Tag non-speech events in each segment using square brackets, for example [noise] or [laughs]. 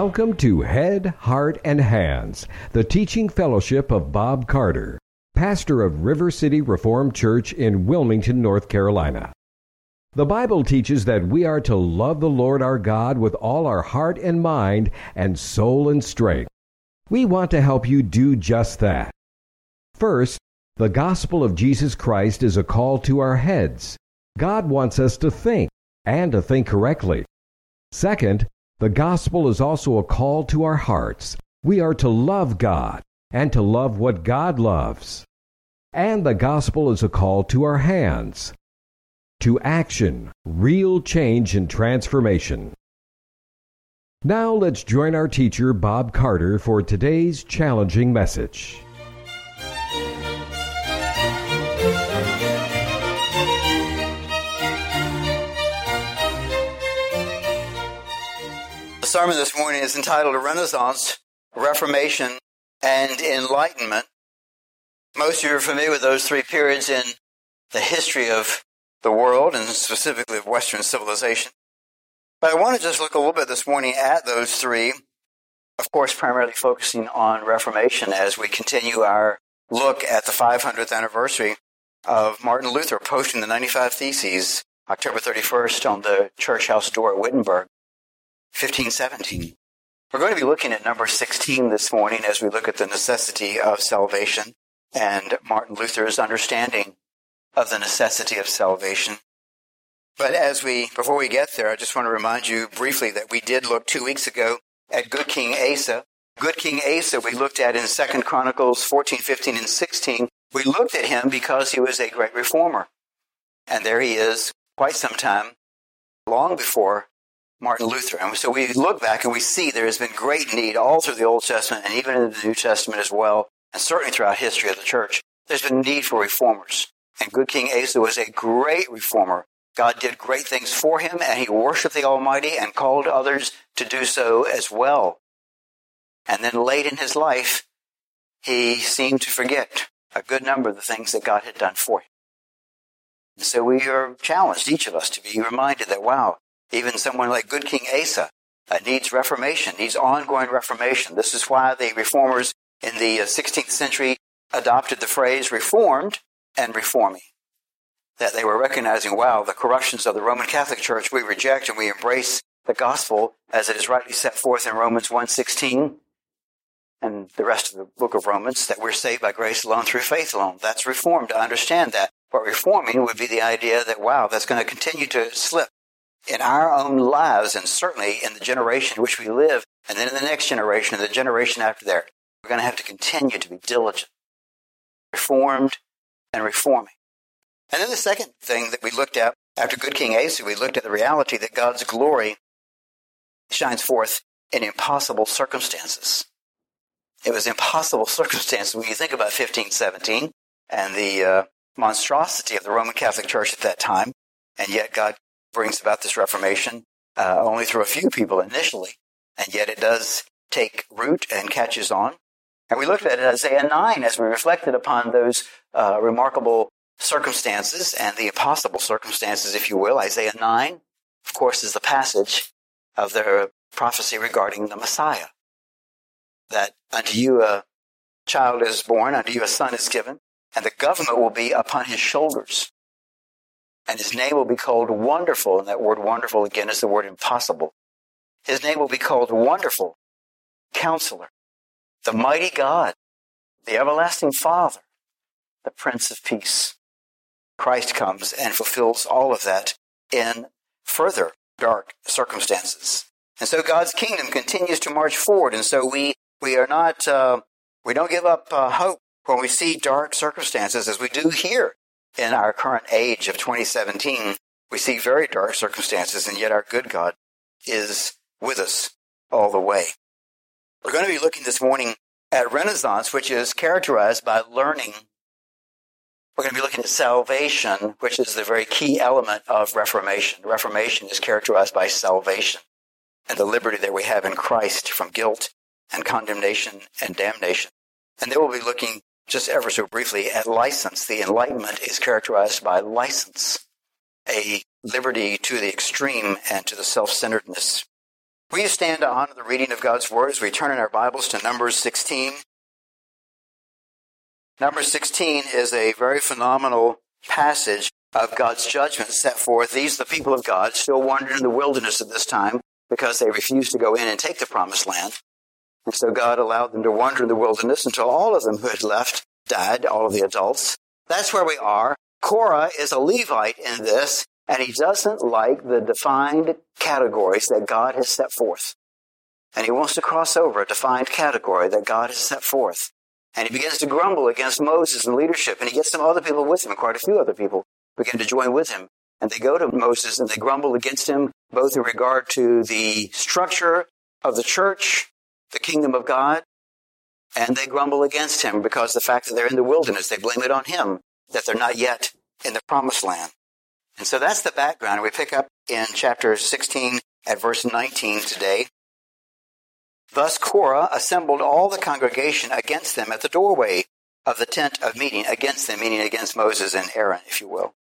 Welcome to Head, Heart, and Hands, the teaching fellowship of Bob Carter, pastor of River City Reformed Church in Wilmington, North Carolina. The Bible teaches that we are to love the Lord our God with all our heart and mind and soul and strength. We want to help you do just that. First, the gospel of Jesus Christ is a call to our heads. God wants us to think, and to think correctly. Second, the gospel is also a call to our hearts. We are to love God and to love what God loves. And the gospel is a call to our hands, to action, real change and transformation. Now let's join our teacher, Bob Carter, for today's challenging message. Sermon this morning is entitled Renaissance, Reformation, and Enlightenment. Most of you are familiar with those three periods in the history of the world and specifically of Western civilization. But I want to just look a little bit this morning at those three, of course, primarily focusing on Reformation as we continue our look at the 500th anniversary of Martin Luther posting the 95 Theses October 31st on the church house door at Wittenberg. 1517. We're going to be looking at number 16 this morning as we look at the necessity of salvation and Martin Luther's understanding of the necessity of salvation. But as we, before we get there, I just want to remind you briefly that we did look two weeks ago at good King Asa. Good King Asa we looked at in Second Chronicles 14, 15, and 16. We looked at him because he was a great reformer. And there he is quite some time, long before Martin Luther. And so we look back and we see there has been great need all through the Old Testament and even in the New Testament as well, and certainly throughout history of the church. There's been need for reformers. And good King Asa was a great reformer. God did great things for him and he worshiped the Almighty and called others to do so as well. And then late in his life, he seemed to forget a good number of the things that God had done for him. And So we are challenged, each of us, to be reminded that, wow, even someone like good King Asa uh, needs reformation, needs ongoing reformation. This is why the reformers in the 16th uh, century adopted the phrase reformed and reforming. That they were recognizing, wow, the corruptions of the Roman Catholic Church we reject and we embrace the gospel as it is rightly set forth in Romans 1.16 and the rest of the book of Romans, that we're saved by grace alone through faith alone. That's reformed to understand that. But reforming would be the idea that, wow, that's going to continue to slip in our own lives and certainly in the generation in which we live and then in the next generation and the generation after that, we're going to have to continue to be diligent, reformed, and reforming. And then the second thing that we looked at after Good King Asa, we looked at the reality that God's glory shines forth in impossible circumstances. It was impossible circumstances when you think about 1517 and the uh, monstrosity of the Roman Catholic Church at that time, and yet God brings about this Reformation uh, only through a few people initially, and yet it does take root and catches on. And we looked at Isaiah 9 as we reflected upon those uh, remarkable circumstances and the impossible circumstances, if you will. Isaiah 9, of course, is the passage of the prophecy regarding the Messiah. That unto you a child is born, unto you a son is given, and the government will be upon his shoulders and his name will be called wonderful. And that word wonderful again is the word impossible. His name will be called wonderful, counselor, the mighty God, the everlasting Father, the Prince of Peace. Christ comes and fulfills all of that in further dark circumstances. And so God's kingdom continues to march forward. And so we, we are not, uh, we don't give up uh, hope when we see dark circumstances as we do here in our current age of 2017, we see very dark circumstances, and yet our good God is with us all the way. We're going to be looking this morning at Renaissance, which is characterized by learning. We're going to be looking at salvation, which is the very key element of Reformation. Reformation is characterized by salvation and the liberty that we have in Christ from guilt and condemnation and damnation. And then we'll be looking just ever so briefly at license. The Enlightenment is characterized by license, a liberty to the extreme and to the self centeredness. Will you stand to honor the reading of God's Word as we turn in our Bibles to Numbers 16? Number 16 is a very phenomenal passage of God's judgment set forth. These, the people of God, still wandered in the wilderness at this time because they refused to go in and take the promised land. And so God allowed them to wander in the wilderness until all of them who had left died, all of the adults. That's where we are. Korah is a Levite in this, and he doesn't like the defined categories that God has set forth. And he wants to cross over a defined category that God has set forth. And he begins to grumble against Moses and leadership, and he gets some other people with him, and quite a few other people begin to join with him. And they go to Moses and they grumble against him, both in regard to the structure of the church, the kingdom of God, and they grumble against him because the fact that they're in the wilderness, they blame it on him, that they're not yet in the promised land. And so that's the background. We pick up in chapter 16 at verse 19 today. Thus Korah assembled all the congregation against them at the doorway of the tent of meeting, against them, meaning against Moses and Aaron, if you will.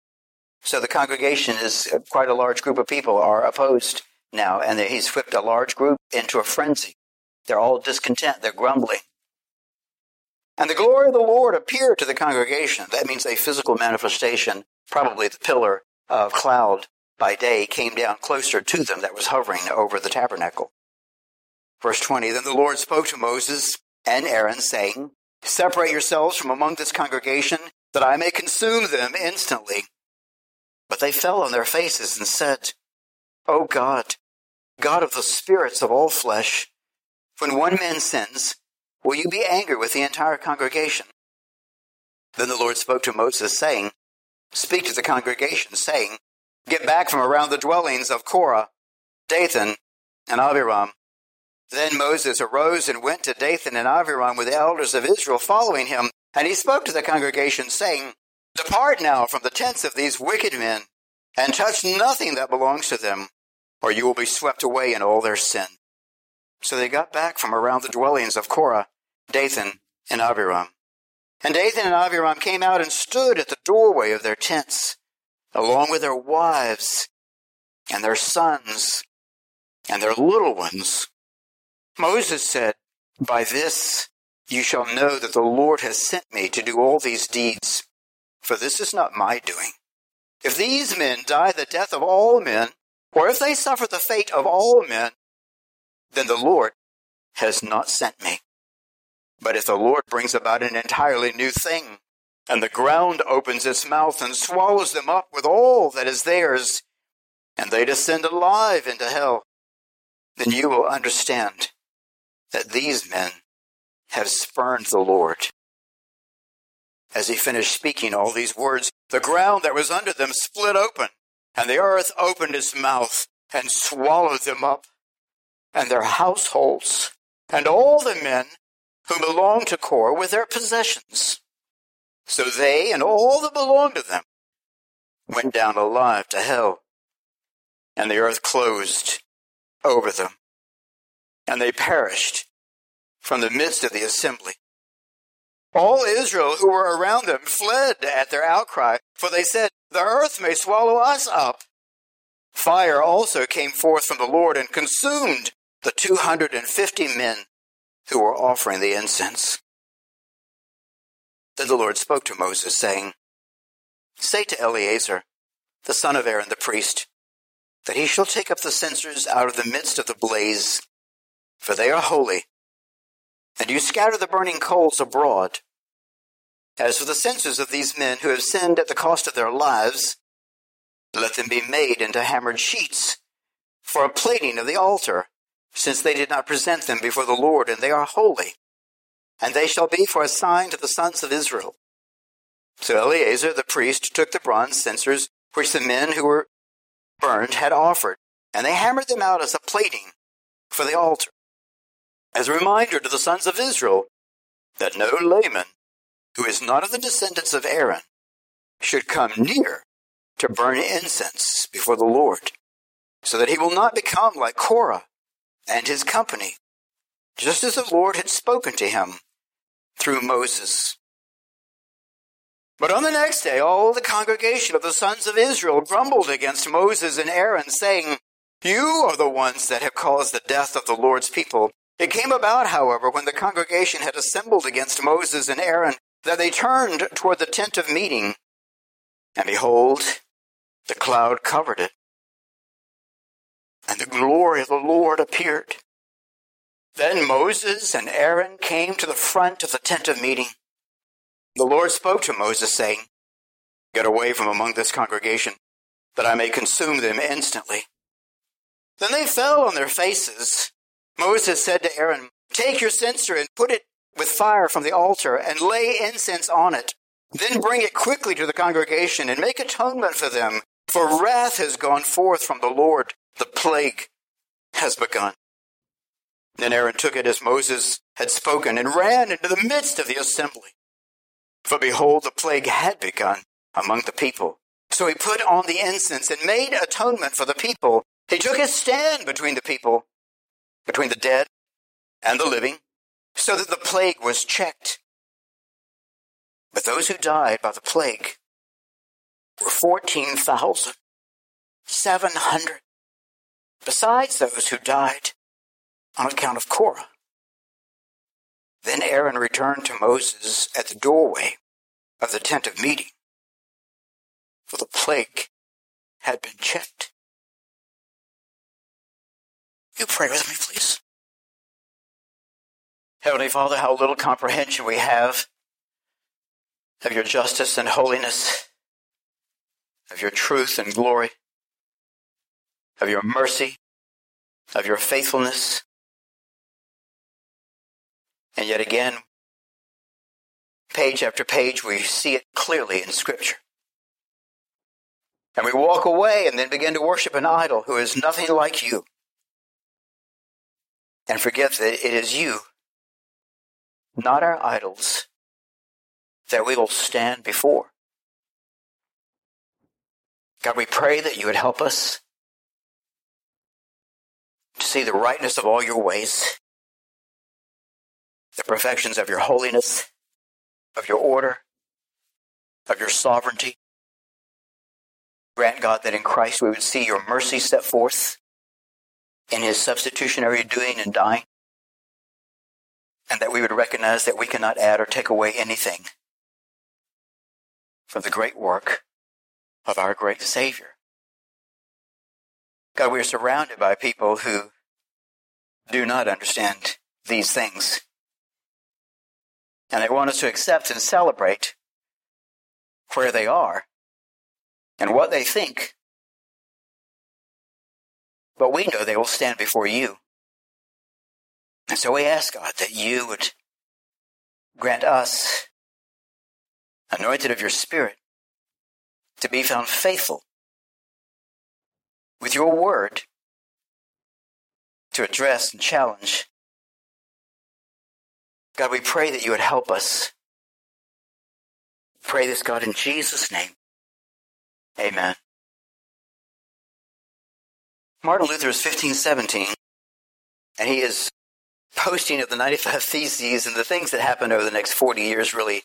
So the congregation is quite a large group of people are opposed now, and he's whipped a large group into a frenzy. They're all discontent. They're grumbling. And the glory of the Lord appeared to the congregation. That means a physical manifestation, probably the pillar of cloud by day came down closer to them that was hovering over the tabernacle. Verse 20, Then the Lord spoke to Moses and Aaron, saying, Separate yourselves from among this congregation, that I may consume them instantly. But they fell on their faces and said, O God, God of the spirits of all flesh, when one man sins, will you be angry with the entire congregation? Then the Lord spoke to Moses, saying, Speak to the congregation, saying, Get back from around the dwellings of Korah, Dathan, and Abiram. Then Moses arose and went to Dathan and Abiram with the elders of Israel following him, and he spoke to the congregation, saying, Depart now from the tents of these wicked men, and touch nothing that belongs to them, or you will be swept away in all their sin. So they got back from around the dwellings of Korah, Dathan, and Abiram. And Dathan and Abiram came out and stood at the doorway of their tents, along with their wives and their sons and their little ones. Moses said, By this you shall know that the Lord has sent me to do all these deeds, for this is not my doing. If these men die the death of all men, or if they suffer the fate of all men, then the Lord has not sent me. But if the Lord brings about an entirely new thing, and the ground opens its mouth and swallows them up with all that is theirs, and they descend alive into hell, then you will understand that these men have spurned the Lord. As he finished speaking all these words, the ground that was under them split open, and the earth opened its mouth and swallowed them up, and their households, and all the men who belonged to Korah with their possessions. So they and all that belonged to them went down alive to hell, and the earth closed over them, and they perished from the midst of the assembly. All Israel who were around them fled at their outcry, for they said, The earth may swallow us up. Fire also came forth from the Lord and consumed the 250 men who were offering the incense. Then the Lord spoke to Moses, saying, Say to Eleazar, the son of Aaron the priest, that he shall take up the censers out of the midst of the blaze, for they are holy, and you scatter the burning coals abroad. As for the censers of these men who have sinned at the cost of their lives, let them be made into hammered sheets for a plating of the altar since they did not present them before the Lord, and they are holy. And they shall be for a sign to the sons of Israel. So Eleazar the priest took the bronze censers which the men who were burned had offered, and they hammered them out as a plating for the altar, as a reminder to the sons of Israel that no layman who is not of the descendants of Aaron should come near to burn incense before the Lord, so that he will not become like Korah and his company, just as the Lord had spoken to him through Moses. But on the next day, all the congregation of the sons of Israel grumbled against Moses and Aaron, saying, You are the ones that have caused the death of the Lord's people. It came about, however, when the congregation had assembled against Moses and Aaron, that they turned toward the tent of meeting. And behold, the cloud covered it, and the glory of the Lord appeared. Then Moses and Aaron came to the front of the tent of meeting. The Lord spoke to Moses, saying, Get away from among this congregation, that I may consume them instantly. Then they fell on their faces. Moses said to Aaron, Take your censer and put it with fire from the altar, and lay incense on it. Then bring it quickly to the congregation, and make atonement for them, for wrath has gone forth from the Lord. The plague has begun. Then Aaron took it as Moses had spoken, and ran into the midst of the assembly. For behold, the plague had begun among the people. So he put on the incense and made atonement for the people. He took his stand between the people, between the dead and the living, so that the plague was checked. But those who died by the plague were 14,700, besides those who died on account of Korah. Then Aaron returned to Moses at the doorway of the tent of meeting, for the plague had been checked. You pray with me, please. Heavenly Father, how little comprehension we have of your justice and holiness, of your truth and glory, of your mercy, of your faithfulness. And yet again, page after page, we see it clearly in Scripture. And we walk away and then begin to worship an idol who is nothing like you. And forget that it is you, not our idols, that we will stand before. God, we pray that you would help us to see the rightness of all your ways the perfections of your holiness, of your order, of your sovereignty. Grant, God, that in Christ we would see your mercy set forth in his substitutionary doing and dying, and that we would recognize that we cannot add or take away anything from the great work of our great Savior. God, we are surrounded by people who do not understand these things. And they want us to accept and celebrate where they are and what they think. But we know they will stand before you. And so we ask God that you would grant us, anointed of your Spirit, to be found faithful with your word to address and challenge God, we pray that you would help us. Pray this, God, in Jesus' name. Amen. Martin Luther is 1517, and he is posting of the 95 [laughs] Theses and the things that happened over the next 40 years really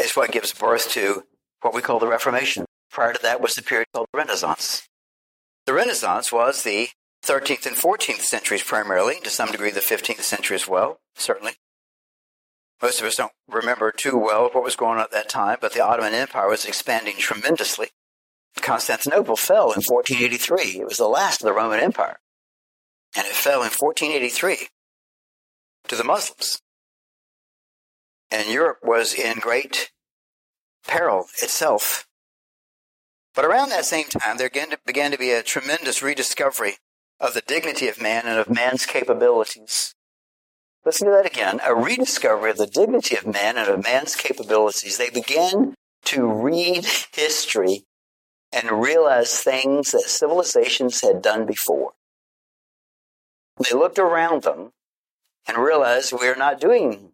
is what gives birth to what we call the Reformation. Prior to that was the period called the Renaissance. The Renaissance was the 13th and 14th centuries primarily, to some degree the 15th century as well, certainly. Most of us don't remember too well what was going on at that time, but the Ottoman Empire was expanding tremendously. Constantinople fell in 1483. It was the last of the Roman Empire. And it fell in 1483 to the Muslims. And Europe was in great peril itself. But around that same time, there began to be a tremendous rediscovery of the dignity of man and of man's capabilities. Listen to that again. A rediscovery of the dignity of man and of man's capabilities. They began to read history and realize things that civilizations had done before. They looked around them and realized we're not doing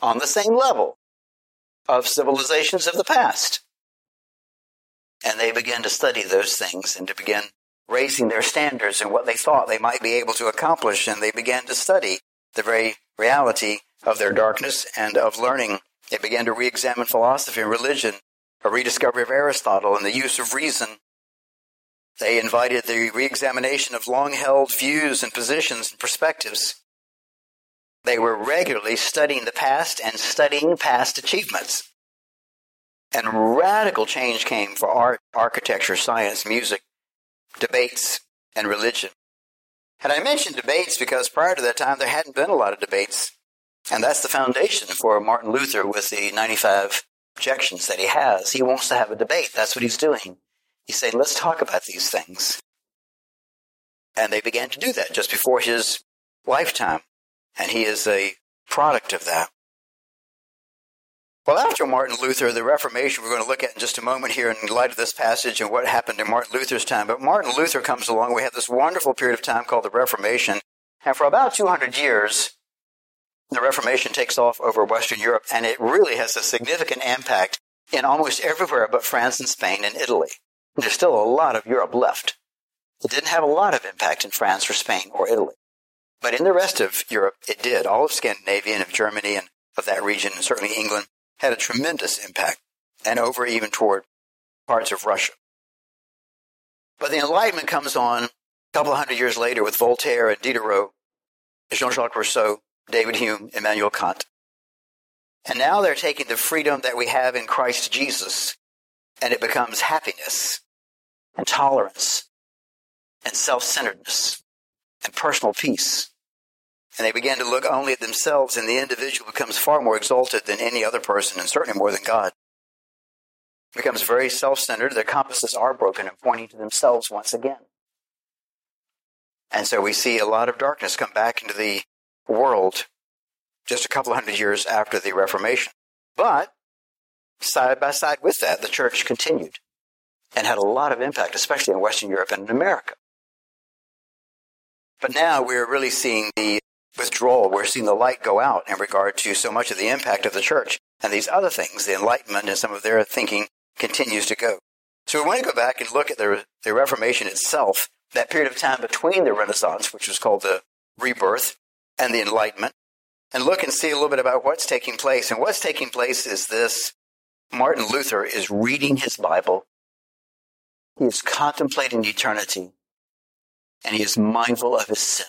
on the same level of civilizations of the past. And they began to study those things and to begin raising their standards and what they thought they might be able to accomplish. And they began to study the very reality of their darkness and of learning. They began to re examine philosophy and religion, a rediscovery of Aristotle and the use of reason. They invited the reexamination of long held views and positions and perspectives. They were regularly studying the past and studying past achievements. And radical change came for art, architecture, science, music, debates, and religion. And I mentioned debates because prior to that time there hadn't been a lot of debates. And that's the foundation for Martin Luther with the 95 objections that he has. He wants to have a debate. That's what he's doing. He's saying, let's talk about these things. And they began to do that just before his lifetime. And he is a product of that. Well, after Martin Luther, the Reformation, we're going to look at in just a moment here in light of this passage and what happened in Martin Luther's time. But Martin Luther comes along. We have this wonderful period of time called the Reformation. And for about 200 years, the Reformation takes off over Western Europe, and it really has a significant impact in almost everywhere but France and Spain and Italy. There's still a lot of Europe left. It didn't have a lot of impact in France or Spain or Italy. But in the rest of Europe, it did. All of Scandinavia and of Germany and of that region, and certainly England, had a tremendous impact, and over even toward parts of Russia. But the Enlightenment comes on a couple of hundred years later with Voltaire and Diderot, Jean Jacques Rousseau, David Hume, Immanuel Kant. And now they're taking the freedom that we have in Christ Jesus, and it becomes happiness and tolerance and self centeredness and personal peace. And they begin to look only at themselves, and the individual becomes far more exalted than any other person, and certainly more than God. Becomes very self centered. Their compasses are broken and pointing to themselves once again. And so we see a lot of darkness come back into the world just a couple hundred years after the Reformation. But side by side with that, the church continued and had a lot of impact, especially in Western Europe and in America. But now we're really seeing the withdrawal. We're seeing the light go out in regard to so much of the impact of the church. And these other things, the Enlightenment and some of their thinking continues to go. So we want to go back and look at the, the Reformation itself, that period of time between the Renaissance, which was called the rebirth, and the Enlightenment, and look and see a little bit about what's taking place. And what's taking place is this Martin Luther is reading his Bible, he is contemplating eternity, and he is mindful of his sin.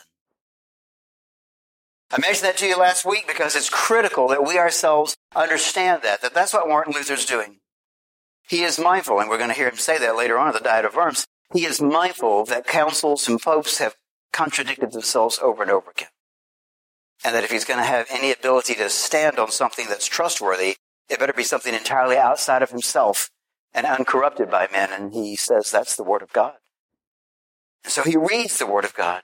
I mentioned that to you last week because it's critical that we ourselves understand that, that that's what Martin Luther's doing. He is mindful, and we're going to hear him say that later on in the Diet of Worms. He is mindful that councils and popes have contradicted themselves over and over again. And that if he's going to have any ability to stand on something that's trustworthy, it better be something entirely outside of himself and uncorrupted by men. And he says that's the Word of God. So he reads the Word of God.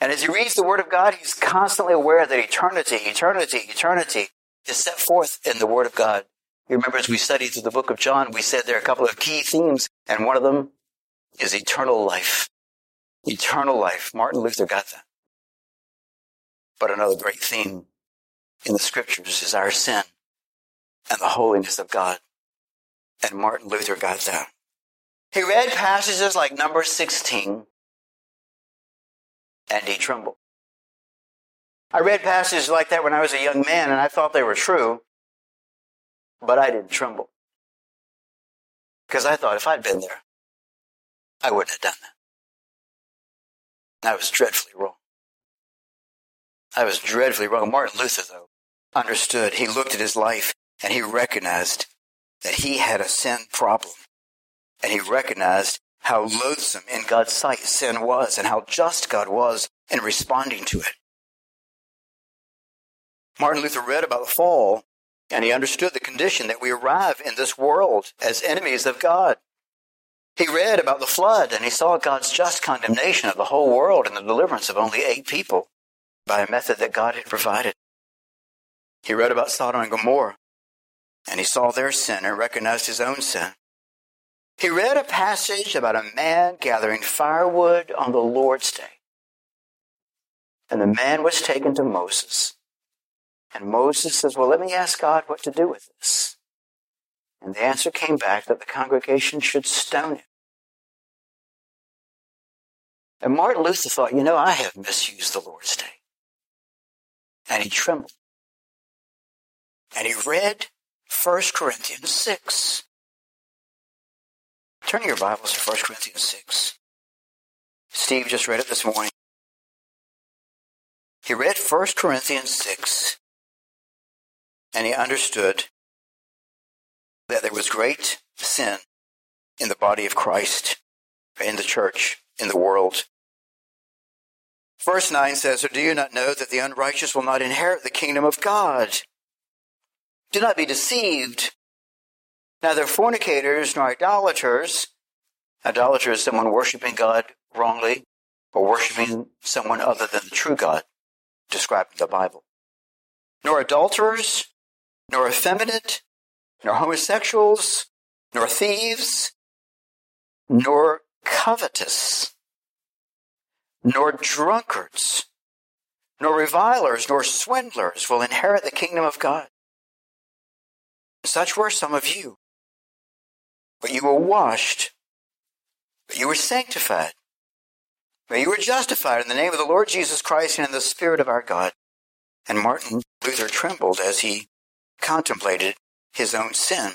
And as he reads the Word of God, he's constantly aware that eternity, eternity, eternity is set forth in the Word of God. You remember as we studied through the book of John, we said there are a couple of key themes, and one of them is eternal life. Eternal life. Martin Luther got that. But another great theme in the scriptures is our sin and the holiness of God. And Martin Luther got that. He read passages like number 16 and he trembled. I read passages like that when I was a young man and I thought they were true, but I didn't tremble. Because I thought if I'd been there, I wouldn't have done that. I was dreadfully wrong. I was dreadfully wrong. Martin Luther, though, understood. He looked at his life and he recognized that he had a sin problem. And he recognized how loathsome in God's sight sin was and how just God was in responding to it. Martin Luther read about the fall and he understood the condition that we arrive in this world as enemies of God. He read about the flood and he saw God's just condemnation of the whole world and the deliverance of only eight people by a method that God had provided. He read about Sodom and Gomorrah and he saw their sin and recognized his own sin. He read a passage about a man gathering firewood on the Lord's day. And the man was taken to Moses. And Moses says, Well, let me ask God what to do with this. And the answer came back that the congregation should stone him. And Martin Luther thought, You know, I have misused the Lord's day. And he trembled. And he read 1 Corinthians 6. Turn your Bibles to 1 Corinthians 6. Steve just read it this morning. He read 1 Corinthians 6 and he understood that there was great sin in the body of Christ, in the church, in the world. Verse 9 says, Or do you not know that the unrighteous will not inherit the kingdom of God? Do not be deceived. Neither fornicators nor idolaters, idolater is someone worshiping God wrongly or worshiping someone other than the true God described in the Bible, nor adulterers, nor effeminate, nor homosexuals, nor thieves, nor covetous, nor drunkards, nor revilers, nor swindlers will inherit the kingdom of God. Such were some of you. But you were washed, but you were sanctified, but you were justified in the name of the Lord Jesus Christ and in the Spirit of our God. And Martin Luther trembled as he contemplated his own sin.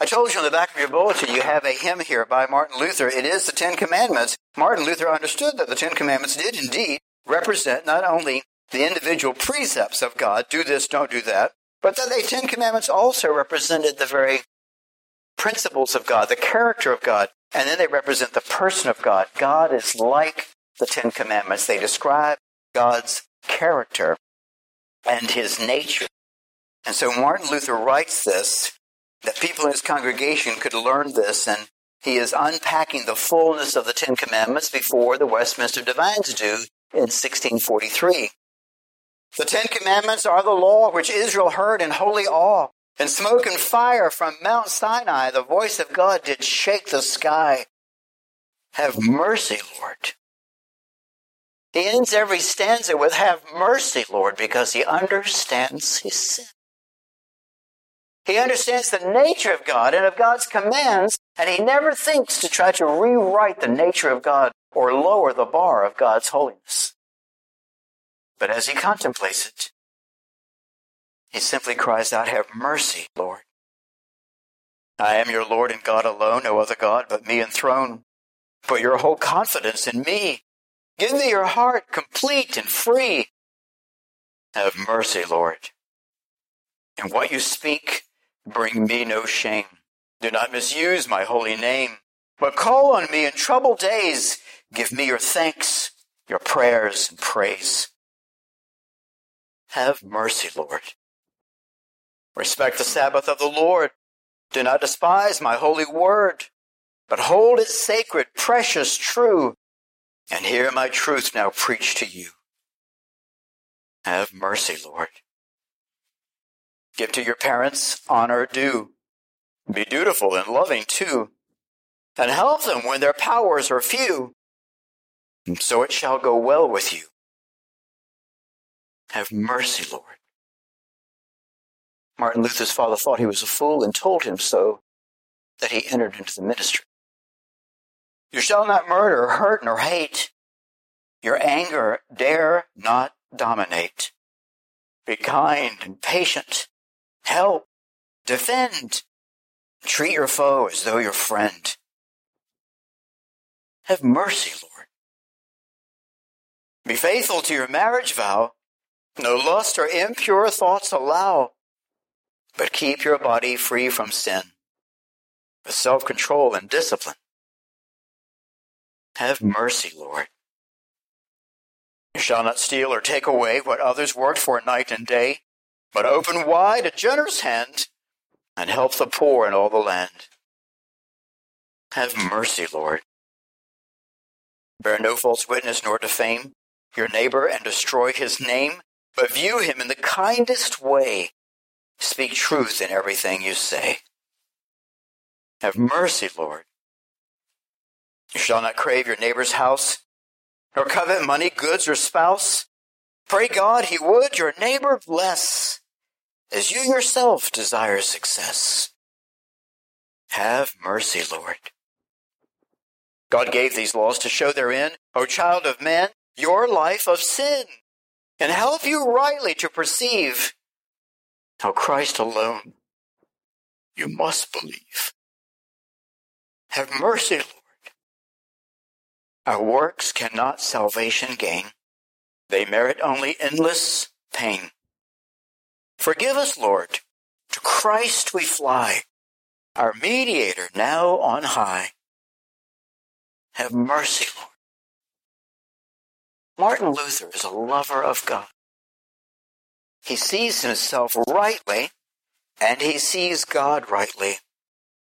I told you on the back of your bulletin you have a hymn here by Martin Luther. It is the Ten Commandments. Martin Luther understood that the Ten Commandments did indeed represent not only the individual precepts of God, do this, don't do that, but that the Ten Commandments also represented the very principles of God, the character of God, and then they represent the person of God. God is like the Ten Commandments. They describe God's character and his nature. And so Martin Luther writes this that people in his congregation could learn this, and he is unpacking the fullness of the Ten Commandments before the Westminster Divines do in 1643. The Ten Commandments are the law which Israel heard in holy awe. And smoke and fire from Mount Sinai, the voice of God did shake the sky. Have mercy, Lord. He ends every stanza with, Have mercy, Lord, because he understands his sin. He understands the nature of God and of God's commands, and he never thinks to try to rewrite the nature of God or lower the bar of God's holiness. But as he contemplates it, he simply cries out, Have mercy, Lord. I am your Lord and God alone, no other God but me enthroned. Put your whole confidence in me. Give me your heart complete and free. Have mercy, Lord. In what you speak, bring me no shame. Do not misuse my holy name, but call on me in troubled days. Give me your thanks, your prayers, and praise. Have mercy, Lord. Respect the Sabbath of the Lord. Do not despise my holy word, but hold it sacred, precious, true, and hear my truth now preached to you. Have mercy, Lord. Give to your parents honor due. Be dutiful and loving too, and help them when their powers are few. And so it shall go well with you. Have mercy, Lord. Martin Luther's father thought he was a fool and told him so that he entered into the ministry. You shall not murder, hurt, nor hate. Your anger dare not dominate. Be kind and patient. Help. Defend. Treat your foe as though your friend. Have mercy, Lord. Be faithful to your marriage vow. No lust or impure thoughts allow but keep your body free from sin with self control and discipline. Have mercy, Lord. You shall not steal or take away what others worked for night and day, but open wide a generous hand and help the poor in all the land. Have mercy, Lord. Bear no false witness nor defame your neighbor and destroy his name, but view him in the kindest way Speak truth in everything you say. Have mercy, Lord. You shall not crave your neighbor's house, nor covet money, goods, or spouse. Pray God he would your neighbor bless, as you yourself desire success. Have mercy, Lord. God gave these laws to show therein, O child of man, your life of sin, and help you rightly to perceive how Christ alone you must believe. Have mercy, Lord. Our works cannot salvation gain. They merit only endless pain. Forgive us, Lord. To Christ we fly, our mediator now on high. Have mercy, Lord. Martin Luther is a lover of God. He sees himself rightly and he sees God rightly.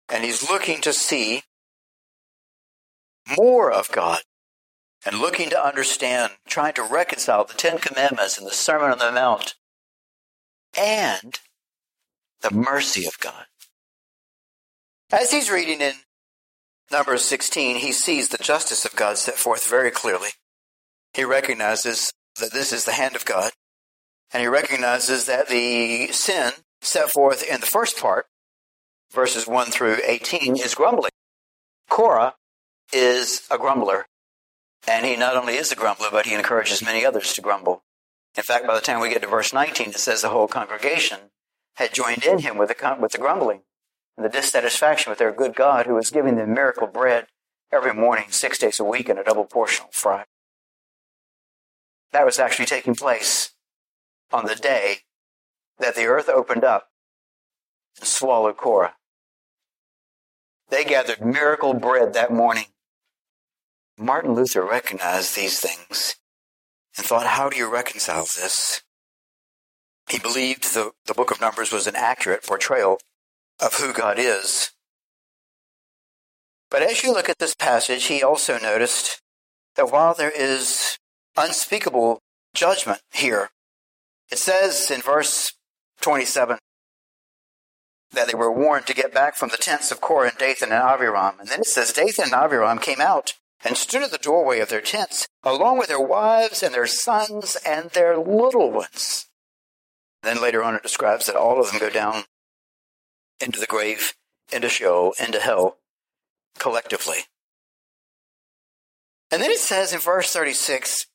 And he's looking to see more of God and looking to understand, trying to reconcile the Ten Commandments and the Sermon on the Mount and the mercy of God. As he's reading in Numbers 16, he sees the justice of God set forth very clearly. He recognizes that this is the hand of God, and he recognizes that the sin set forth in the first part, verses 1 through 18, is grumbling. Korah is a grumbler, and he not only is a grumbler, but he encourages many others to grumble. In fact, by the time we get to verse 19, it says the whole congregation had joined in him with the, with the grumbling and the dissatisfaction with their good God who was giving them miracle bread every morning, six days a week, and a double portion of Friday. That was actually taking place on the day that the earth opened up swallowed Korah. They gathered miracle bread that morning. Martin Luther recognized these things and thought, how do you reconcile this? He believed the, the book of Numbers was an accurate portrayal of who God is. But as you look at this passage, he also noticed that while there is unspeakable judgment here, it says in verse 27 that they were warned to get back from the tents of Korah and Dathan and Abiram. And then it says Dathan and Abiram came out and stood at the doorway of their tents, along with their wives and their sons and their little ones. Then later on it describes that all of them go down into the grave, into Sheol, into hell, collectively. And then it says in verse 36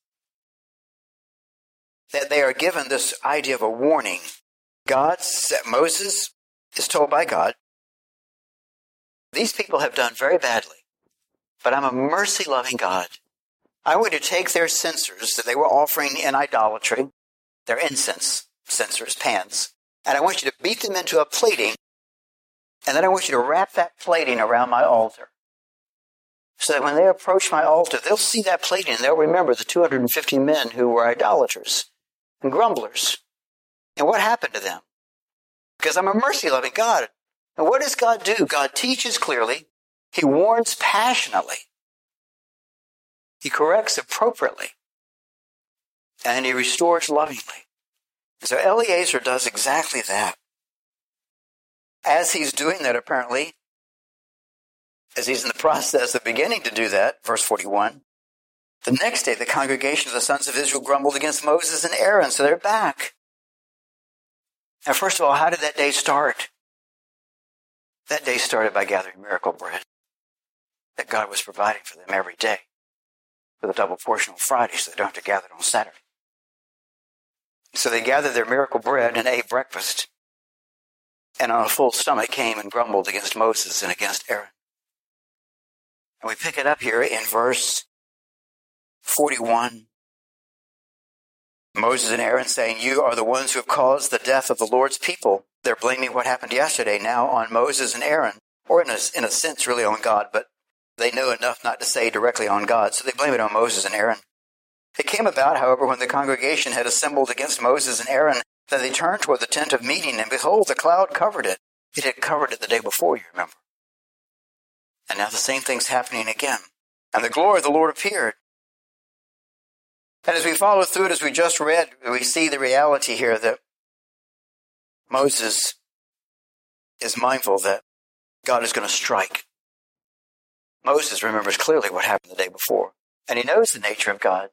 that they are given this idea of a warning. God, Moses is told by God, these people have done very badly, but I'm a mercy loving God. I want to take their censers that they were offering in idolatry, their incense censers, pans, and I want you to beat them into a plating, and then I want you to wrap that plating around my altar. So that when they approach my altar, they'll see that plating and they'll remember the 250 men who were idolaters and grumblers. And what happened to them? Because I'm a mercy loving God. And what does God do? God teaches clearly. He warns passionately. He corrects appropriately. And he restores lovingly. So Eleazar does exactly that. As he's doing that, apparently, as he's in the process of beginning to do that, verse 41, the next day the congregation of the sons of Israel grumbled against Moses and Aaron, so they're back. Now, first of all, how did that day start? That day started by gathering miracle bread that God was providing for them every day with a double portion on Friday so they don't have to gather it on Saturday. So they gathered their miracle bread and ate breakfast, and on a full stomach came and grumbled against Moses and against Aaron. And we pick it up here in verse 41. Moses and Aaron saying, You are the ones who have caused the death of the Lord's people. They're blaming what happened yesterday now on Moses and Aaron, or in a, in a sense, really on God, but they know enough not to say directly on God, so they blame it on Moses and Aaron. It came about, however, when the congregation had assembled against Moses and Aaron, that they turned toward the tent of meeting, and behold, the cloud covered it. It had covered it the day before, you remember. And now the same thing's happening again. And the glory of the Lord appeared. And as we follow through it, as we just read, we see the reality here that Moses is mindful that God is going to strike. Moses remembers clearly what happened the day before, and he knows the nature of God.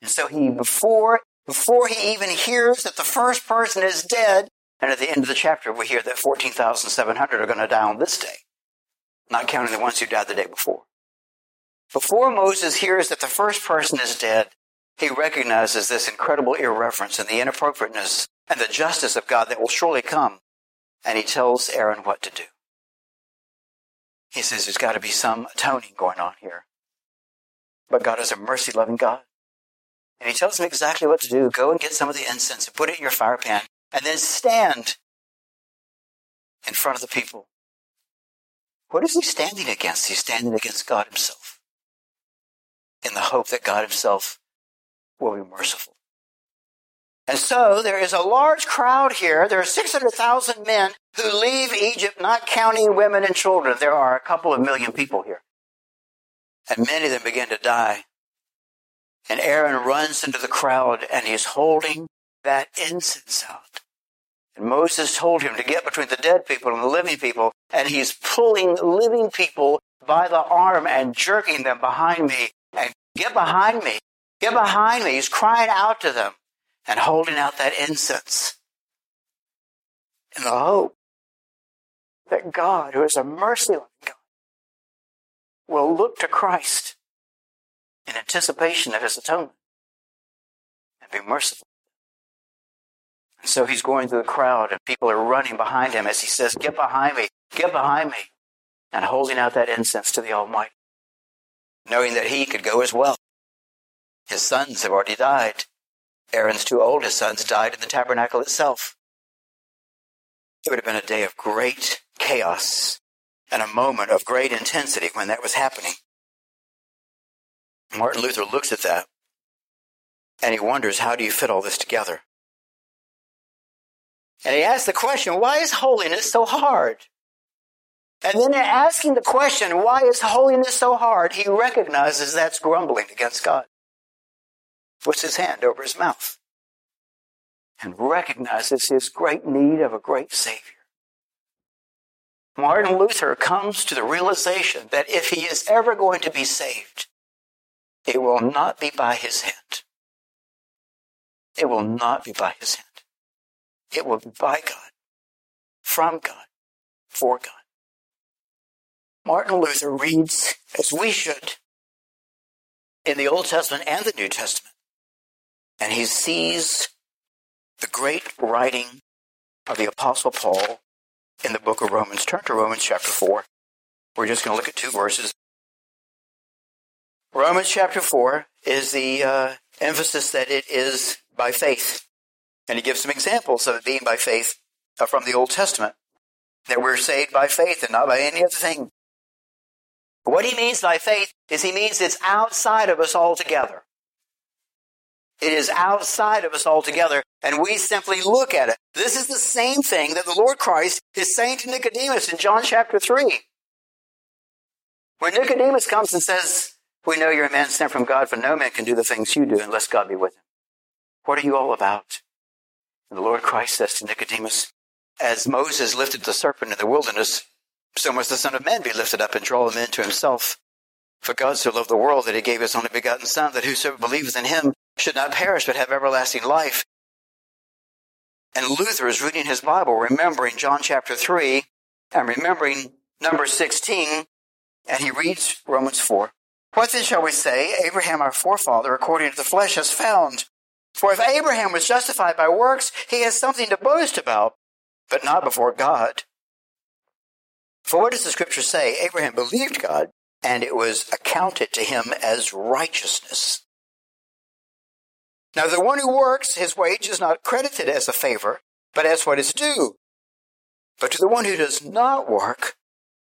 And so he, before, before he even hears that the first person is dead, and at the end of the chapter, we hear that 14,700 are going to die on this day, not counting the ones who died the day before. Before Moses hears that the first person is dead, he recognizes this incredible irreverence and the inappropriateness and the justice of God that will surely come, and he tells Aaron what to do. He says there's got to be some atoning going on here. But God is a mercy loving God. And he tells him exactly what to do. Go and get some of the incense and put it in your fire pan and then stand in front of the people. What is he standing against? He's standing against God himself in the hope that God himself will be merciful. And so there is a large crowd here. There are 600,000 men who leave Egypt, not counting women and children. There are a couple of million people here. And many of them begin to die. And Aaron runs into the crowd and he's holding that incense out. And Moses told him to get between the dead people and the living people. And he's pulling living people by the arm and jerking them behind me. And get behind me. Get behind me. He's crying out to them and holding out that incense in the hope that God, who is a mercy God, will look to Christ in anticipation of his atonement and be merciful. And so he's going through the crowd and people are running behind him as he says, Get behind me, get behind me, and holding out that incense to the Almighty, knowing that he could go as well. His sons have already died. Aaron's two oldest sons died in the tabernacle itself. It would have been a day of great chaos and a moment of great intensity when that was happening. Martin Luther looks at that and he wonders, how do you fit all this together? And he asks the question, why is holiness so hard? And then in asking the question, why is holiness so hard? He recognizes that's grumbling against God. Puts his hand over his mouth and recognizes his great need of a great Savior. Martin Luther comes to the realization that if he is ever going to be saved, it will not be by his hand. It will not be by his hand. It will be by God, from God, for God. Martin Luther reads, as we should, in the Old Testament and the New Testament, and he sees the great writing of the Apostle Paul in the book of Romans. Turn to Romans chapter 4. We're just going to look at two verses. Romans chapter 4 is the uh, emphasis that it is by faith. And he gives some examples of it being by faith uh, from the Old Testament. That we're saved by faith and not by any other thing. What he means by faith is he means it's outside of us altogether. It is outside of us altogether, and we simply look at it. This is the same thing that the Lord Christ is saying to Nicodemus in John chapter 3. When Nicodemus comes and says, we know you're a man sent from God, for no man can do the things you do unless God be with him. What are you all about? And the Lord Christ says to Nicodemus, As Moses lifted the serpent in the wilderness, so must the Son of Man be lifted up and draw men to himself. For God so loved the world that he gave his only begotten Son, that whosoever believeth in him should not perish but have everlasting life. And Luther is reading his Bible, remembering John chapter 3 and remembering number 16, and he reads Romans 4. What then shall we say? Abraham, our forefather, according to the flesh, has found. For if Abraham was justified by works, he has something to boast about, but not before God. For what does the scripture say? Abraham believed God, and it was accounted to him as righteousness. Now, the one who works, his wage is not credited as a favor, but as what is due. But to the one who does not work,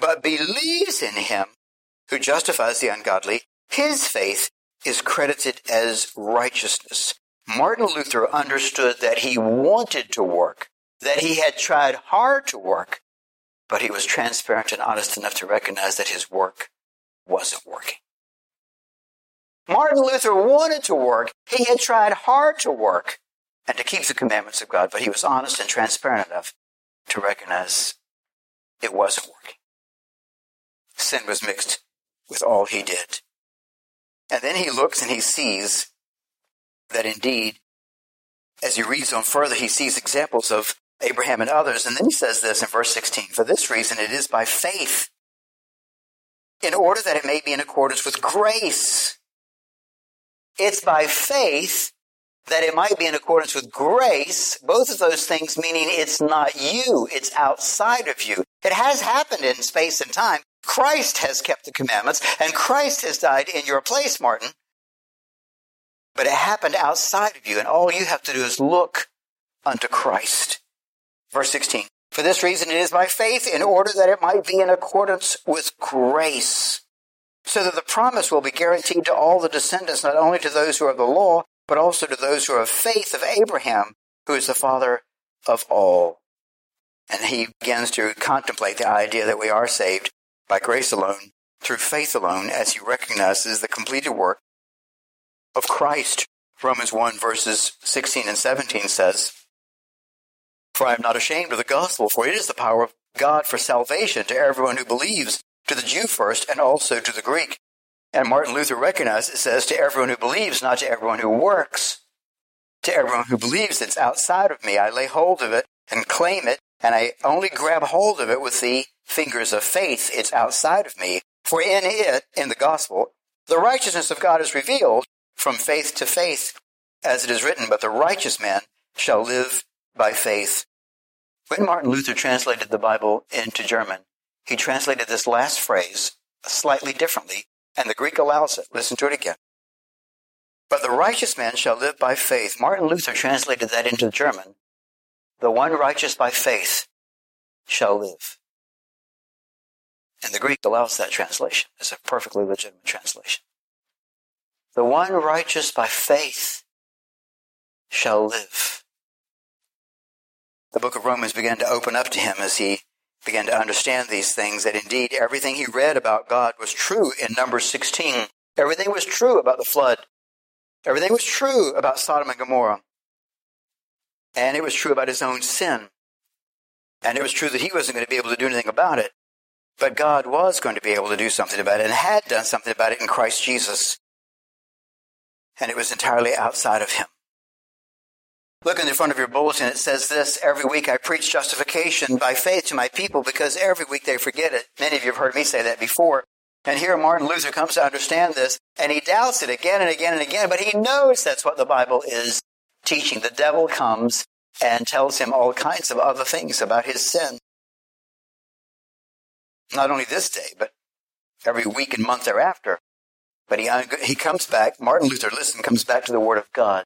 but believes in him who justifies the ungodly, his faith is credited as righteousness. Martin Luther understood that he wanted to work, that he had tried hard to work, but he was transparent and honest enough to recognize that his work wasn't working. Martin Luther wanted to work. He had tried hard to work and to keep the commandments of God, but he was honest and transparent enough to recognize it wasn't working. Sin was mixed with all he did. And then he looks and he sees that indeed, as he reads on further, he sees examples of Abraham and others. And then he says this in verse 16 For this reason, it is by faith, in order that it may be in accordance with grace. It's by faith that it might be in accordance with grace, both of those things meaning it's not you, it's outside of you. It has happened in space and time, Christ has kept the commandments, and Christ has died in your place, Martin. But it happened outside of you, and all you have to do is look unto Christ. Verse 16. For this reason it is by faith, in order that it might be in accordance with grace, so that the promise will be guaranteed to all the descendants, not only to those who are of the law, but also to those who are of faith of Abraham, who is the father of all. And he begins to contemplate the idea that we are saved by grace alone, through faith alone, as he recognizes the completed work of Christ. Romans 1 verses 16 and 17 says, For I am not ashamed of the gospel, for it is the power of God for salvation to everyone who believes, to the Jew first, and also to the Greek. And Martin Luther recognized it says, to everyone who believes, not to everyone who works. To everyone who believes it's outside of me. I lay hold of it and claim it, and I only grab hold of it with the fingers of faith. It's outside of me. For in it, in the gospel, the righteousness of God is revealed from faith to faith, as it is written, but the righteous man shall live by faith. When Martin Luther translated the Bible into German, he translated this last phrase slightly differently, and the Greek allows it. Listen to it again. But the righteous man shall live by faith. Martin Luther translated that into German. The one righteous by faith shall live. And the Greek allows that translation. It's a perfectly legitimate translation. The one righteous by faith shall live. The book of Romans began to open up to him as he began to understand these things, that indeed everything he read about God was true in Numbers 16. Everything was true about the flood. Everything was true about Sodom and Gomorrah. And it was true about his own sin. And it was true that he wasn't going to be able to do anything about it. But God was going to be able to do something about it and had done something about it in Christ Jesus. And it was entirely outside of him. Look in the front of your bulletin. It says this Every week I preach justification by faith to my people because every week they forget it. Many of you have heard me say that before. And here Martin Luther comes to understand this and he doubts it again and again and again, but he knows that's what the Bible is teaching. The devil comes and tells him all kinds of other things about his sin. Not only this day, but every week and month thereafter. But he, uh, he comes back, Martin Luther, listen, comes back to the Word of God.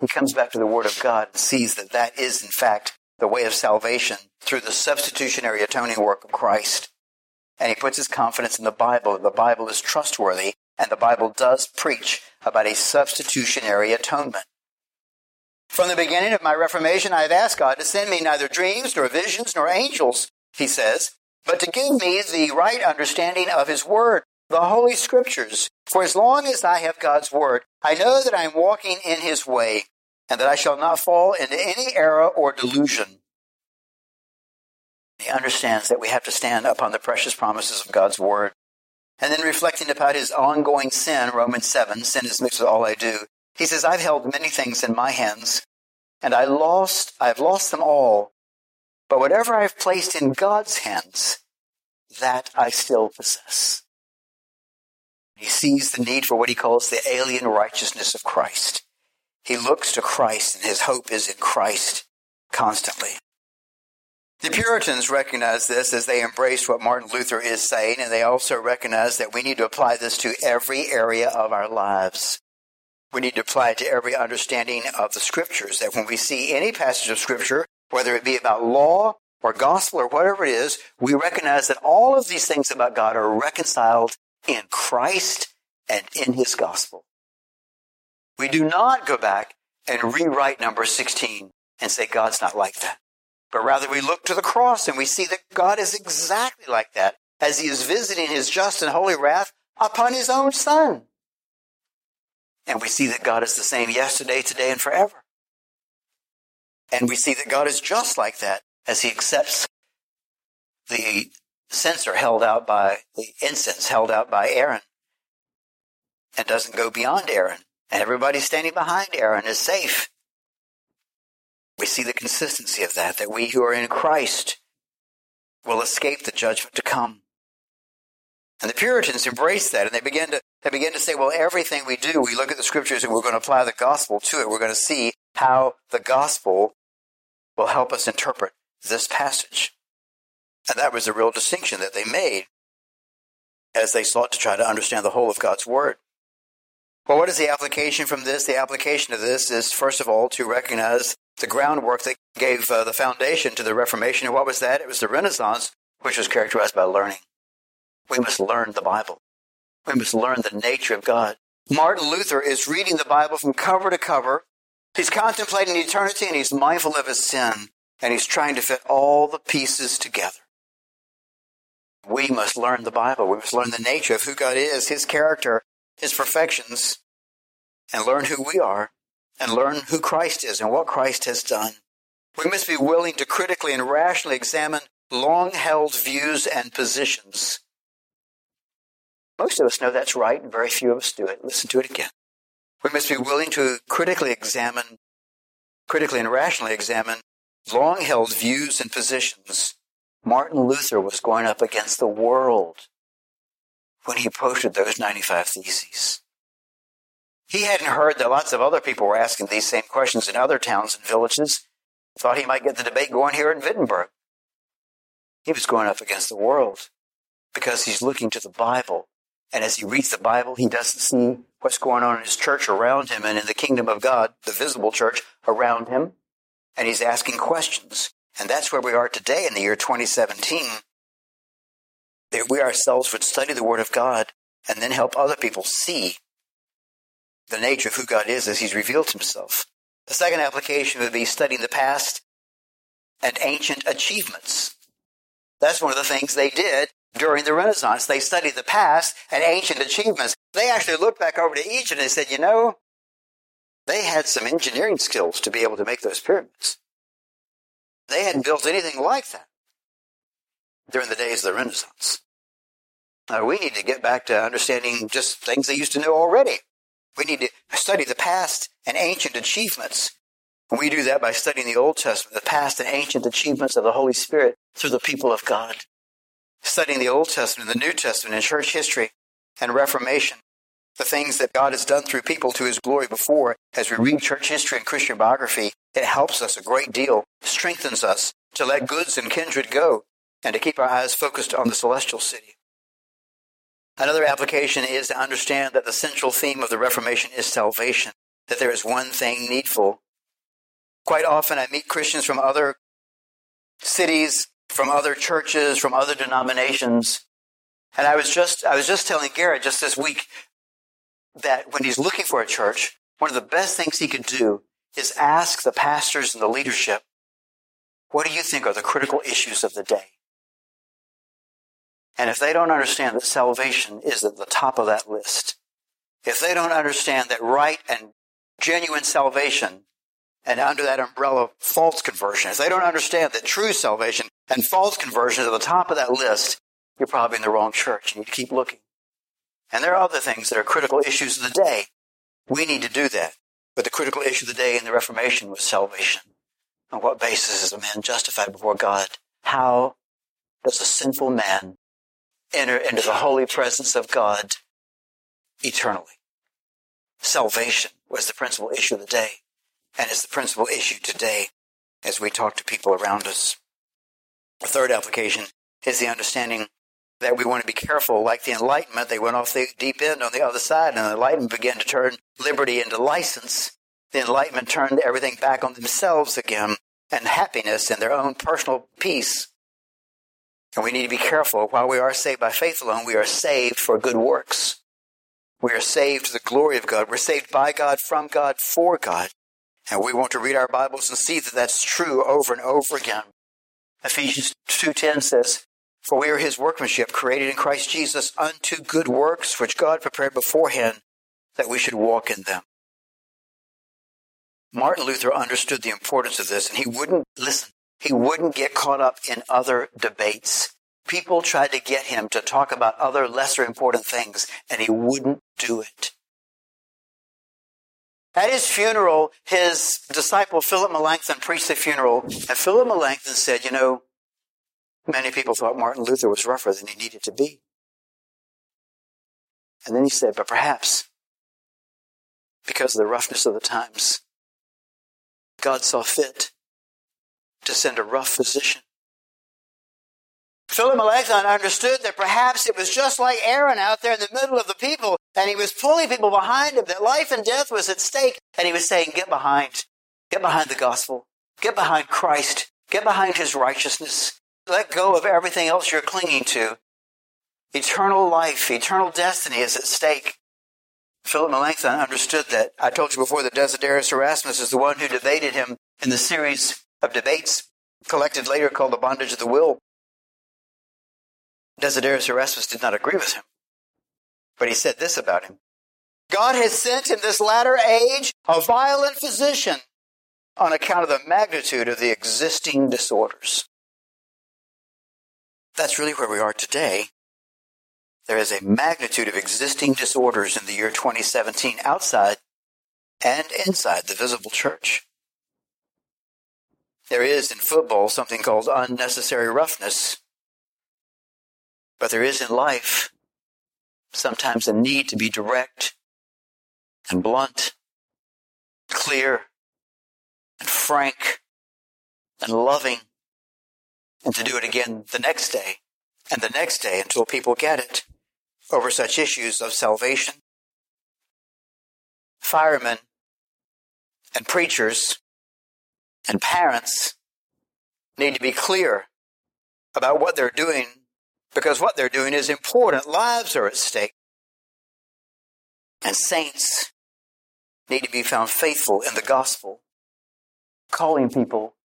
He comes back to the Word of God and sees that that is, in fact, the way of salvation through the substitutionary atoning work of Christ. And he puts his confidence in the Bible. The Bible is trustworthy, and the Bible does preach about a substitutionary atonement. From the beginning of my Reformation, I have asked God to send me neither dreams, nor visions, nor angels, he says, but to give me the right understanding of His Word, the Holy Scriptures. For as long as I have God's Word, I know that I am walking in His way, and that I shall not fall into any error or delusion. He understands that we have to stand upon the precious promises of God's Word. And then reflecting about his ongoing sin, Romans 7, sin is mixed with all I do. He says, I've held many things in my hands, and I lost, I've lost them all but whatever I've placed in God's hands, that I still possess. He sees the need for what he calls the alien righteousness of Christ. He looks to Christ and his hope is in Christ constantly. The Puritans recognized this as they embraced what Martin Luther is saying, and they also recognize that we need to apply this to every area of our lives. We need to apply it to every understanding of the scriptures, that when we see any passage of scripture whether it be about law or gospel or whatever it is, we recognize that all of these things about God are reconciled in Christ and in his gospel. We do not go back and rewrite number 16 and say God's not like that. But rather we look to the cross and we see that God is exactly like that as he is visiting his just and holy wrath upon his own son. And we see that God is the same yesterday, today, and forever. And we see that God is just like that as he accepts the censer held out by the incense held out by Aaron and doesn't go beyond Aaron. And everybody standing behind Aaron is safe. We see the consistency of that, that we who are in Christ will escape the judgment to come. And the Puritans embraced that and they began to they began to say, well, everything we do, we look at the scriptures and we're going to apply the gospel to it. We're going to see how the gospel will help us interpret this passage. And that was a real distinction that they made as they sought to try to understand the whole of God's Word. Well, what is the application from this? The application of this is, first of all, to recognize the groundwork that gave uh, the foundation to the Reformation. And what was that? It was the Renaissance, which was characterized by learning. We must learn the Bible. We must learn the nature of God. Martin Luther is reading the Bible from cover to cover. He's contemplating eternity and he's mindful of his sin and he's trying to fit all the pieces together. We must learn the Bible. We must learn the nature of who God is, his character, his perfections, and learn who we are and learn who Christ is and what Christ has done. We must be willing to critically and rationally examine long held views and positions. Most of us know that's right, and very few of us do it. Listen to it again. We must be willing to critically examine, critically and rationally examine long held views and positions. Martin Luther was going up against the world when he posted those 95 Theses. He hadn't heard that lots of other people were asking these same questions in other towns and villages. Thought he might get the debate going here in Wittenberg. He was going up against the world because he's looking to the Bible. And as he reads the Bible, he doesn't see what's going on in his church around him and in the kingdom of God, the visible church around him. And he's asking questions. And that's where we are today in the year 2017. That we ourselves would study the Word of God and then help other people see the nature of who God is as He's revealed Himself. The second application would be studying the past and ancient achievements. That's one of the things they did during the Renaissance. They studied the past and ancient achievements. They actually looked back over to Egypt and said, you know, they had some engineering skills to be able to make those pyramids. They hadn't built anything like that during the days of the Renaissance. Now, we need to get back to understanding just things they used to know already. We need to study the past and ancient achievements. We do that by studying the Old Testament, the past and ancient achievements of the Holy Spirit through the people of God. Studying the Old Testament, and the New Testament, and church history and Reformation, the things that God has done through people to his glory before, as we read church history and Christian biography, it helps us a great deal, strengthens us to let goods and kindred go, and to keep our eyes focused on the celestial city. Another application is to understand that the central theme of the Reformation is salvation, that there is one thing needful. Quite often I meet Christians from other cities, from other churches, from other denominations. And I was just, I was just telling Garrett just this week that when he's looking for a church, one of the best things he could do is ask the pastors and the leadership, what do you think are the critical issues of the day? And if they don't understand that salvation is at the top of that list, if they don't understand that right and genuine salvation and under that umbrella false conversion, if they don't understand that true salvation and false conversion is at the top of that list, you're probably in the wrong church. You need to keep looking. And there are other things that are critical issues of the day. We need to do that. But the critical issue of the day in the Reformation was salvation. On what basis is a man justified before God? How does a sinful man enter into the holy presence of God eternally. Salvation was the principal issue of the day and is the principal issue today as we talk to people around us. The third application is the understanding that we want to be careful. Like the Enlightenment, they went off the deep end on the other side, and the Enlightenment began to turn liberty into license. The Enlightenment turned everything back on themselves again and happiness and their own personal peace. And we need to be careful. While we are saved by faith alone, we are saved for good works. We are saved to the glory of God. We're saved by God, from God, for God. And we want to read our Bibles and see that that's true over and over again. Ephesians 2.10 says, For we are his workmanship, created in Christ Jesus unto good works, which God prepared beforehand that we should walk in them. Martin Luther understood the importance of this, and he wouldn't listen. He wouldn't get caught up in other debates. People tried to get him to talk about other lesser important things, and he wouldn't do it. At his funeral, his disciple Philip Melanchthon preached the funeral, and Philip Melanchthon said, You know, many people thought Martin Luther was rougher than he needed to be. And then he said, But perhaps because of the roughness of the times, God saw fit to send a rough physician Philip Melanchthon understood that perhaps it was just like Aaron out there in the middle of the people, and he was pulling people behind him, that life and death was at stake, and he was saying, Get behind. Get behind the gospel. Get behind Christ. Get behind his righteousness. Let go of everything else you're clinging to. Eternal life, eternal destiny is at stake. Philip Melanchthon understood that. I told you before that Desiderius Erasmus is the one who debated him in the series of debates collected later called The Bondage of the Will. Desiderius Erasmus did not agree with him, but he said this about him. God has sent in this latter age a violent physician on account of the magnitude of the existing disorders. That's really where we are today. There is a magnitude of existing disorders in the year 2017 outside and inside the visible church. There is in football something called unnecessary roughness, but there is in life sometimes a need to be direct and blunt, clear and frank and loving, and to do it again the next day and the next day until people get it over such issues of salvation. Firemen and preachers and parents need to be clear about what they're doing because what they're doing is important. Lives are at stake. And saints need to be found faithful in the gospel, calling people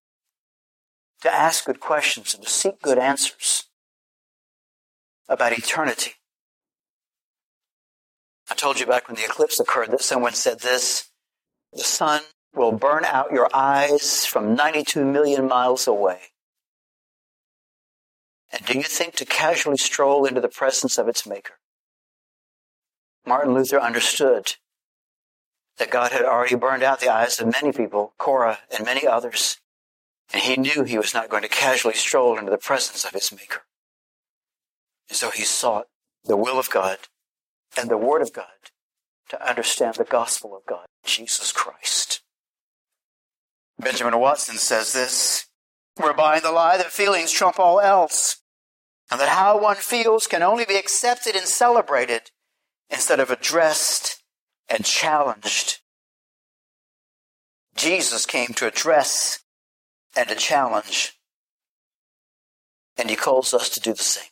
to ask good questions and to seek good answers about eternity. I told you back when the eclipse occurred that someone said this the sun will burn out your eyes from 92 million miles away. And do you think to casually stroll into the presence of its maker? Martin Luther understood that God had already burned out the eyes of many people, Korah and many others, and he knew he was not going to casually stroll into the presence of his maker. And so he sought the will of God and the word of God to understand the gospel of God, Jesus Christ. Benjamin Watson says this, we're buying the lie that feelings trump all else, and that how one feels can only be accepted and celebrated instead of addressed and challenged. Jesus came to address and a challenge, and he calls us to do the same.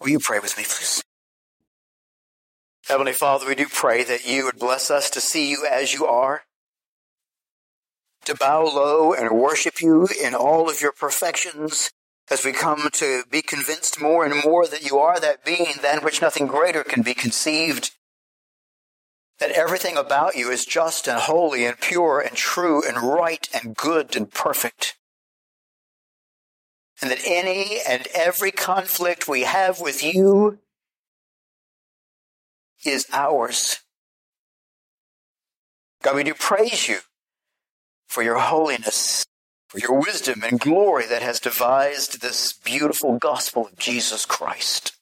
Will you pray with me, please? Heavenly Father, we do pray that you would bless us to see you as you are to bow low and worship you in all of your perfections as we come to be convinced more and more that you are that being than which nothing greater can be conceived. That everything about you is just and holy and pure and true and right and good and perfect. And that any and every conflict we have with you is ours. God, we do praise you for your holiness, for your wisdom and glory that has devised this beautiful gospel of Jesus Christ.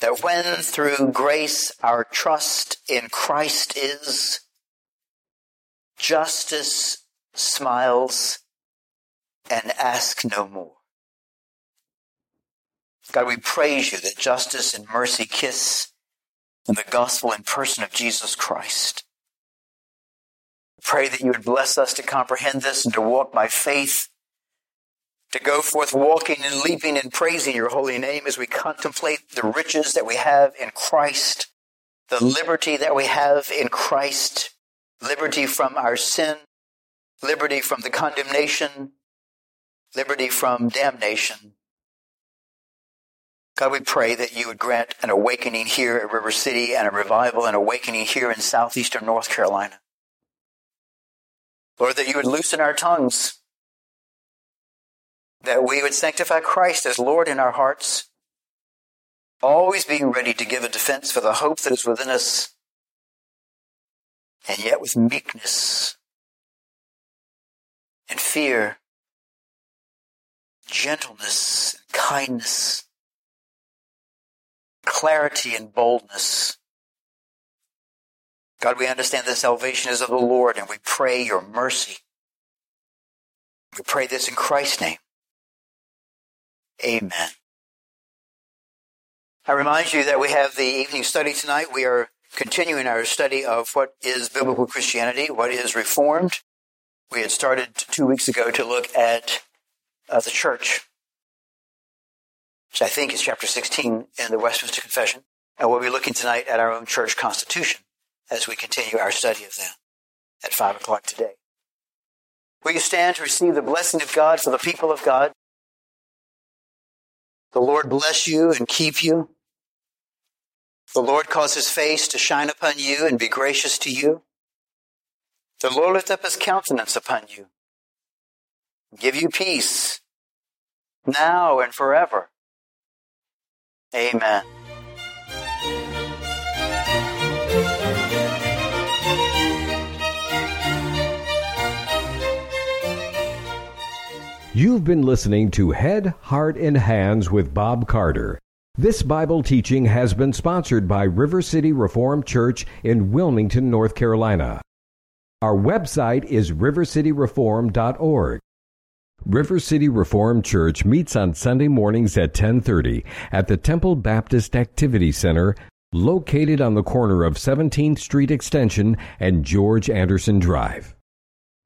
That when through grace our trust in Christ is, justice smiles and ask no more. God, we praise you that justice and mercy kiss in the gospel and person of Jesus Christ. Pray that you would bless us to comprehend this and to walk by faith, to go forth walking and leaping and praising your holy name as we contemplate the riches that we have in Christ, the liberty that we have in Christ, liberty from our sin, liberty from the condemnation, liberty from damnation. God, we pray that you would grant an awakening here at River City and a revival and awakening here in southeastern North Carolina. Lord, that you would loosen our tongues, that we would sanctify Christ as Lord in our hearts, always being ready to give a defense for the hope that is within us, and yet with meekness and fear, gentleness and kindness, clarity and boldness God, we understand that salvation is of the Lord and we pray your mercy. We pray this in Christ's name. Amen. I remind you that we have the evening study tonight. We are continuing our study of what is biblical Christianity, what is Reformed. We had started two weeks ago to look at uh, the church, which I think is chapter 16 in the Westminster Confession. And we'll be looking tonight at our own church constitution as we continue our study of that at 5 o'clock today. Will you stand to receive the blessing of God for the people of God? The Lord bless you and keep you. The Lord cause his face to shine upon you and be gracious to you. The Lord lift up his countenance upon you, give you peace now and forever. Amen. You've been listening to Head, Heart, and Hands with Bob Carter. This Bible teaching has been sponsored by River City Reformed Church in Wilmington, North Carolina. Our website is rivercityreform.org. River City Reformed Church meets on Sunday mornings at 10:30 at the Temple Baptist Activity Center located on the corner of 17th Street Extension and George Anderson Drive.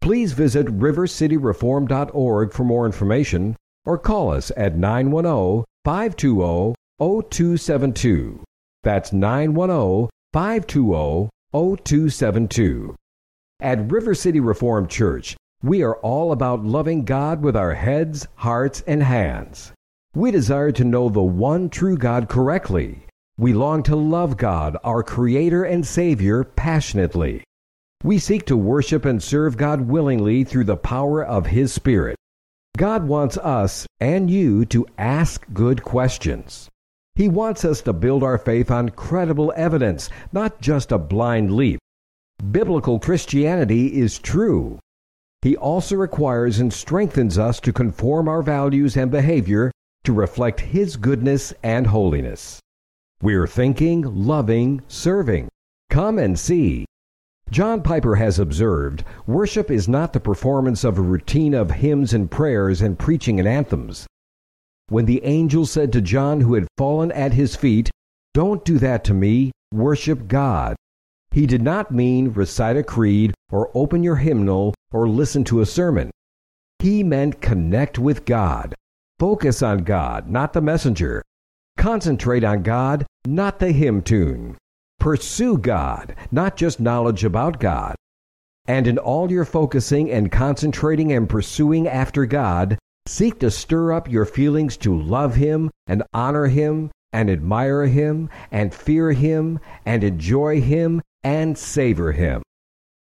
Please visit rivercityreform.org for more information or call us at 910 520 0272. That's 910 520 0272. At River City Reformed Church, we are all about loving God with our heads, hearts, and hands. We desire to know the one true God correctly. We long to love God, our Creator and Savior, passionately. We seek to worship and serve God willingly through the power of His Spirit. God wants us and you to ask good questions. He wants us to build our faith on credible evidence, not just a blind leap. Biblical Christianity is true. He also requires and strengthens us to conform our values and behavior to reflect His goodness and holiness. We're thinking, loving, serving. Come and see. John Piper has observed worship is not the performance of a routine of hymns and prayers and preaching and anthems. When the angel said to John, who had fallen at his feet, Don't do that to me, worship God, he did not mean recite a creed or open your hymnal or listen to a sermon. He meant connect with God. Focus on God, not the messenger. Concentrate on God, not the hymn tune. Pursue God, not just knowledge about God. And in all your focusing and concentrating and pursuing after God, seek to stir up your feelings to love Him and honor Him and admire Him and fear Him and enjoy Him and savor Him.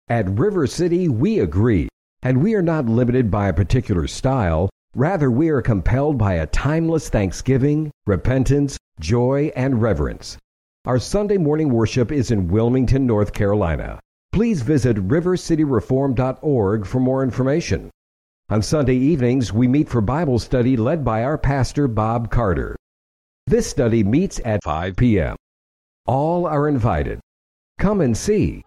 At River City, we agree, and we are not limited by a particular style. Rather, we are compelled by a timeless thanksgiving, repentance, joy, and reverence. Our Sunday morning worship is in Wilmington, North Carolina. Please visit rivercityreform.org for more information. On Sunday evenings, we meet for Bible study led by our pastor, Bob Carter. This study meets at 5 p.m. All are invited. Come and see.